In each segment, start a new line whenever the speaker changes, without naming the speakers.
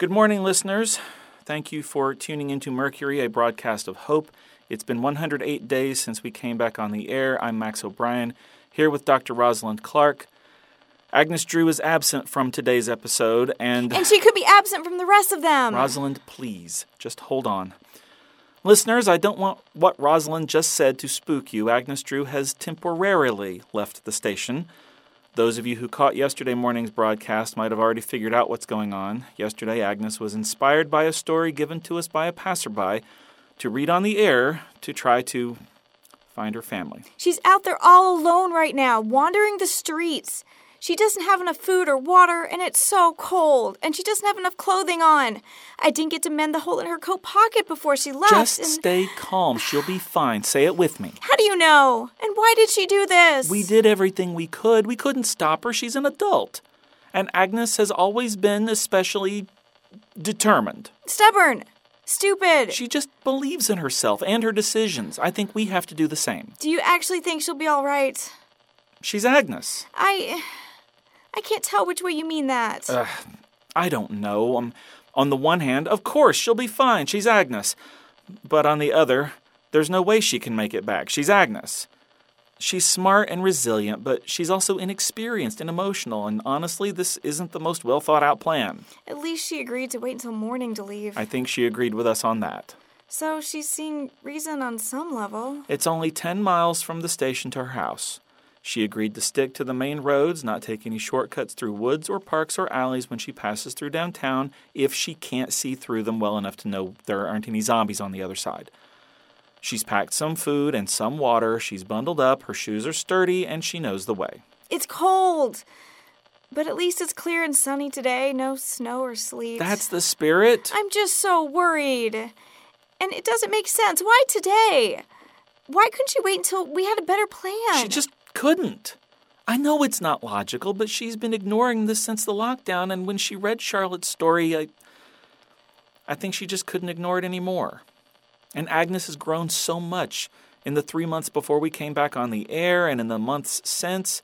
Good morning, listeners. Thank you for tuning into Mercury, a broadcast of hope. It's been 108 days since we came back on the air. I'm Max O'Brien, here with Dr. Rosalind Clark. Agnes Drew is absent from today's episode, and.
And she could be absent from the rest of them.
Rosalind, please, just hold on. Listeners, I don't want what Rosalind just said to spook you. Agnes Drew has temporarily left the station. Those of you who caught yesterday morning's broadcast might have already figured out what's going on. Yesterday, Agnes was inspired by a story given to us by a passerby to read on the air to try to find her family.
She's out there all alone right now, wandering the streets. She doesn't have enough food or water, and it's so cold, and she doesn't have enough clothing on. I didn't get to mend the hole in her coat pocket before she left.
Just
and
stay calm. She'll be fine. Say it with me.
How do you know? And why did she do this?
We did everything we could. We couldn't stop her. She's an adult. And Agnes has always been especially determined.
Stubborn. Stupid.
She just believes in herself and her decisions. I think we have to do the same.
Do you actually think she'll be all right?
She's Agnes.
I. I can't tell which way you mean that.
Uh, I don't know. Um, on the one hand, of course, she'll be fine. She's Agnes. But on the other, there's no way she can make it back. She's Agnes. She's smart and resilient, but she's also inexperienced and emotional, and honestly, this isn't the most well thought out plan.
At least she agreed to wait until morning to leave.
I think she agreed with us on that.
So she's seeing reason on some level.
It's only 10 miles from the station to her house. She agreed to stick to the main roads, not take any shortcuts through woods or parks or alleys when she passes through downtown if she can't see through them well enough to know there aren't any zombies on the other side. She's packed some food and some water, she's bundled up, her shoes are sturdy, and she knows the way.
It's cold. But at least it's clear and sunny today, no snow or sleet.
That's the spirit.
I'm just so worried. And it doesn't make sense. Why today? Why couldn't she wait until we had a better plan?
She just couldn't. I know it's not logical, but she's been ignoring this since the lockdown, and when she read Charlotte's story, I. I think she just couldn't ignore it anymore. And Agnes has grown so much in the three months before we came back on the air and in the months since.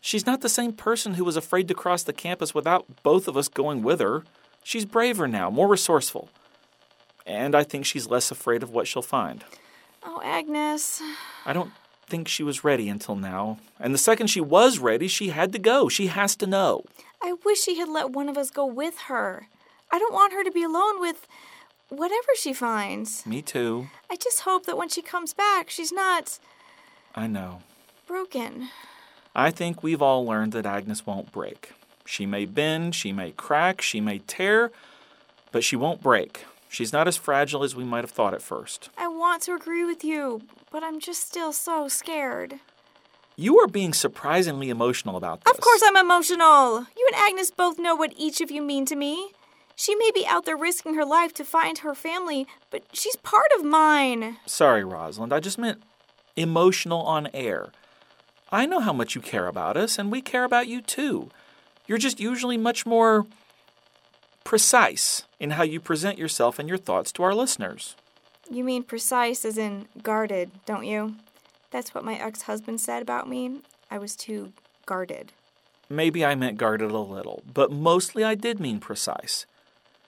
She's not the same person who was afraid to cross the campus without both of us going with her. She's braver now, more resourceful. And I think she's less afraid of what she'll find.
Oh, Agnes.
I don't think she was ready until now. And the second she was ready, she had to go. She has to know.
I wish she had let one of us go with her. I don't want her to be alone with whatever she finds.
Me too.
I just hope that when she comes back, she's not
I know.
broken.
I think we've all learned that Agnes won't break. She may bend, she may crack, she may tear, but she won't break. She's not as fragile as we might have thought at first.
I want to agree with you, but I'm just still so scared.
You are being surprisingly emotional about this.
Of course, I'm emotional. You and Agnes both know what each of you mean to me. She may be out there risking her life to find her family, but she's part of mine.
Sorry, Rosalind. I just meant emotional on air. I know how much you care about us, and we care about you too. You're just usually much more precise in how you present yourself and your thoughts to our listeners.
You mean precise as in guarded, don't you? That's what my ex husband said about me. I was too guarded.
Maybe I meant guarded a little, but mostly I did mean precise.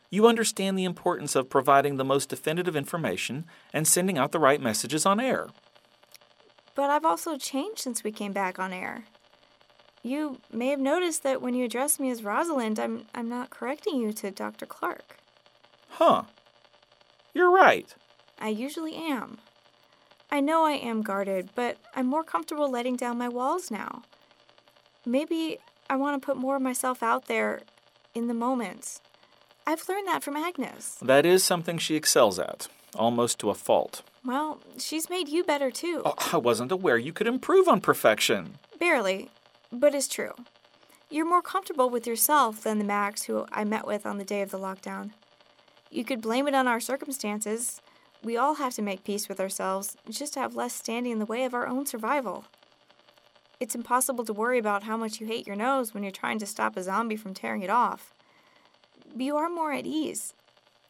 You understand the importance of providing the most definitive information and sending out the right messages on air.
But I've also changed since we came back on air. You may have noticed that when you address me as Rosalind, I'm, I'm not correcting you to Dr. Clark.
Huh. You're right.
I usually am. I know I am guarded, but I'm more comfortable letting down my walls now. Maybe I want to put more of myself out there in the moments. I've learned that from Agnes.
That is something she excels at, almost to a fault.
Well, she's made you better too.
Oh, I wasn't aware you could improve on perfection.
Barely, but it's true. You're more comfortable with yourself than the Max who I met with on the day of the lockdown. You could blame it on our circumstances. We all have to make peace with ourselves just to have less standing in the way of our own survival. It's impossible to worry about how much you hate your nose when you're trying to stop a zombie from tearing it off. But you are more at ease.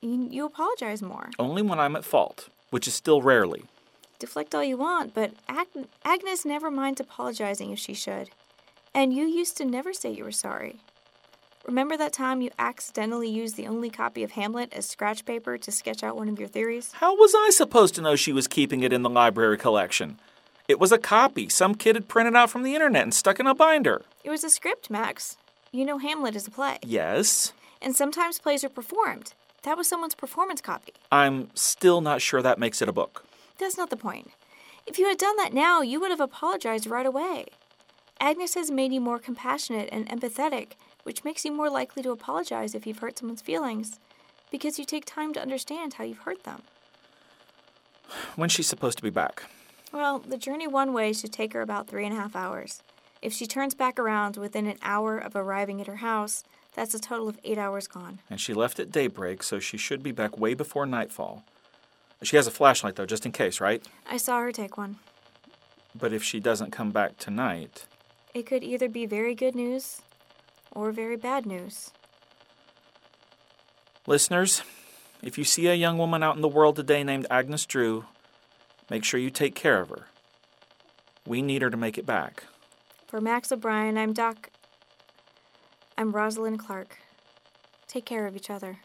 You, you apologize more.
Only when I'm at fault, which is still rarely.
Deflect all you want, but Ag- Agnes never minds apologizing if she should. And you used to never say you were sorry. Remember that time you accidentally used the only copy of Hamlet as scratch paper to sketch out one of your theories?
How was I supposed to know she was keeping it in the library collection? It was a copy some kid had printed out from the internet and stuck in a binder.
It was a script, Max. You know Hamlet is a play.
Yes.
And sometimes plays are performed. That was someone's performance copy.
I'm still not sure that makes it a book.
That's not the point. If you had done that now, you would have apologized right away. Agnes has made you more compassionate and empathetic, which makes you more likely to apologize if you've hurt someone's feelings, because you take time to understand how you've hurt them.
When's she supposed to be back?
Well, the journey one way should take her about three and a half hours. If she turns back around within an hour of arriving at her house, that's a total of eight hours gone.
And she left at daybreak, so she should be back way before nightfall. She has a flashlight, though, just in case, right?
I saw her take one.
But if she doesn't come back tonight.
It could either be very good news or very bad news.
Listeners, if you see a young woman out in the world today named Agnes Drew, make sure you take care of her. We need her to make it back.
For Max O'Brien, I'm Doc. I'm Rosalind Clark. Take care of each other.